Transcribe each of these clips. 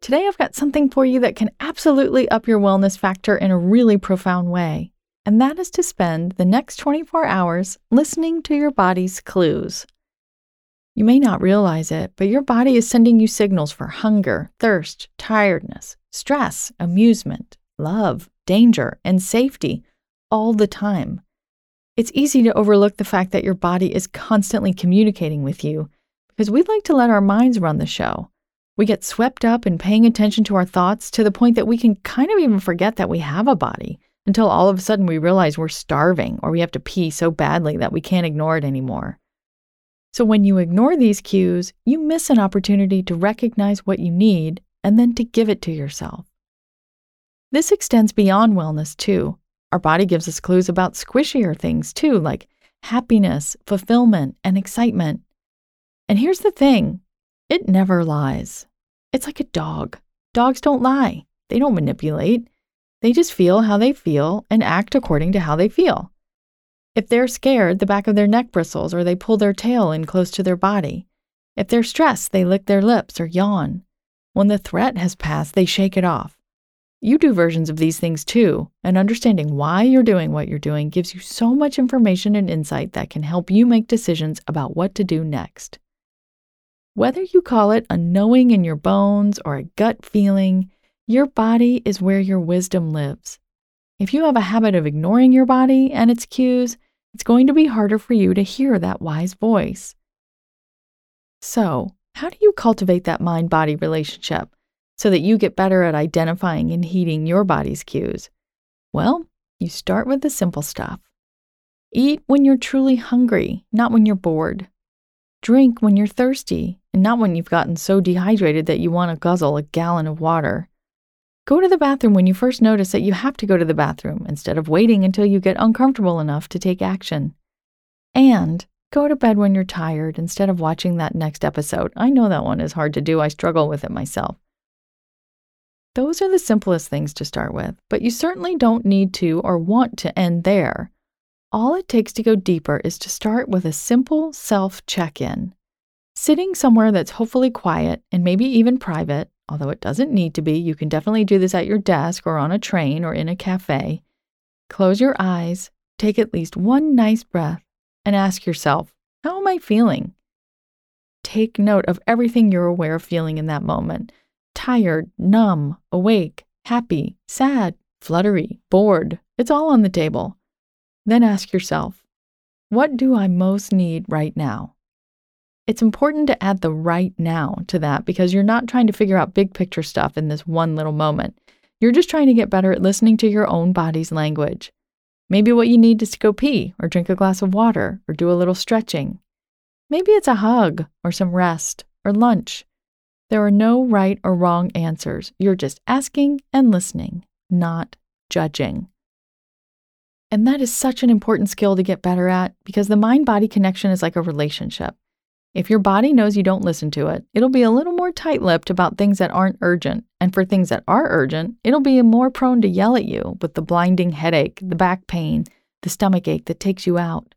Today, I've got something for you that can absolutely up your wellness factor in a really profound way, and that is to spend the next 24 hours listening to your body's clues. You may not realize it, but your body is sending you signals for hunger, thirst, tiredness, stress, amusement, love, danger, and safety all the time. It's easy to overlook the fact that your body is constantly communicating with you because we like to let our minds run the show. We get swept up in paying attention to our thoughts to the point that we can kind of even forget that we have a body until all of a sudden we realize we're starving or we have to pee so badly that we can't ignore it anymore. So when you ignore these cues, you miss an opportunity to recognize what you need and then to give it to yourself. This extends beyond wellness too. Our body gives us clues about squishier things too, like happiness, fulfillment, and excitement. And here's the thing it never lies. It's like a dog. Dogs don't lie, they don't manipulate. They just feel how they feel and act according to how they feel. If they're scared, the back of their neck bristles or they pull their tail in close to their body. If they're stressed, they lick their lips or yawn. When the threat has passed, they shake it off. You do versions of these things too, and understanding why you're doing what you're doing gives you so much information and insight that can help you make decisions about what to do next. Whether you call it a knowing in your bones or a gut feeling, your body is where your wisdom lives. If you have a habit of ignoring your body and its cues, it's going to be harder for you to hear that wise voice. So, how do you cultivate that mind body relationship so that you get better at identifying and heeding your body's cues? Well, you start with the simple stuff. Eat when you're truly hungry, not when you're bored. Drink when you're thirsty, and not when you've gotten so dehydrated that you want to guzzle a gallon of water. Go to the bathroom when you first notice that you have to go to the bathroom instead of waiting until you get uncomfortable enough to take action. And go to bed when you're tired instead of watching that next episode. I know that one is hard to do, I struggle with it myself. Those are the simplest things to start with, but you certainly don't need to or want to end there. All it takes to go deeper is to start with a simple self check in. Sitting somewhere that's hopefully quiet and maybe even private, although it doesn't need to be, you can definitely do this at your desk or on a train or in a cafe. Close your eyes, take at least one nice breath, and ask yourself, How am I feeling? Take note of everything you're aware of feeling in that moment tired, numb, awake, happy, sad, fluttery, bored. It's all on the table. Then ask yourself, What do I most need right now? It's important to add the right now to that because you're not trying to figure out big picture stuff in this one little moment. You're just trying to get better at listening to your own body's language. Maybe what you need is to go pee or drink a glass of water or do a little stretching. Maybe it's a hug or some rest or lunch. There are no right or wrong answers. You're just asking and listening, not judging. And that is such an important skill to get better at because the mind body connection is like a relationship. If your body knows you don't listen to it, it'll be a little more tight lipped about things that aren't urgent. And for things that are urgent, it'll be more prone to yell at you with the blinding headache, the back pain, the stomach ache that takes you out.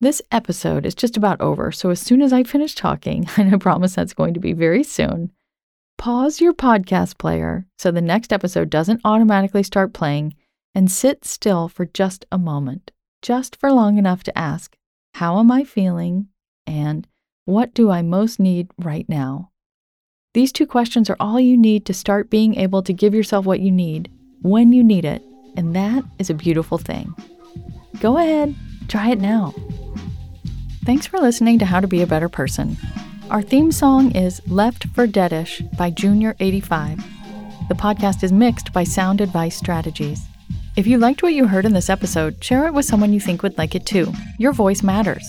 This episode is just about over, so as soon as I finish talking, and I promise that's going to be very soon, pause your podcast player so the next episode doesn't automatically start playing and sit still for just a moment, just for long enough to ask, How am I feeling? And What do I most need right now? These two questions are all you need to start being able to give yourself what you need when you need it, and that is a beautiful thing. Go ahead, try it now. Thanks for listening to How to Be a Better Person. Our theme song is Left for Deadish by Junior85. The podcast is mixed by Sound Advice Strategies. If you liked what you heard in this episode, share it with someone you think would like it too. Your voice matters.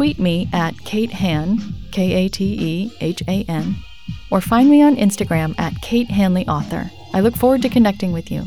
Tweet me at Kate Han, K A T E H A N, or find me on Instagram at Kate Hanley Author. I look forward to connecting with you.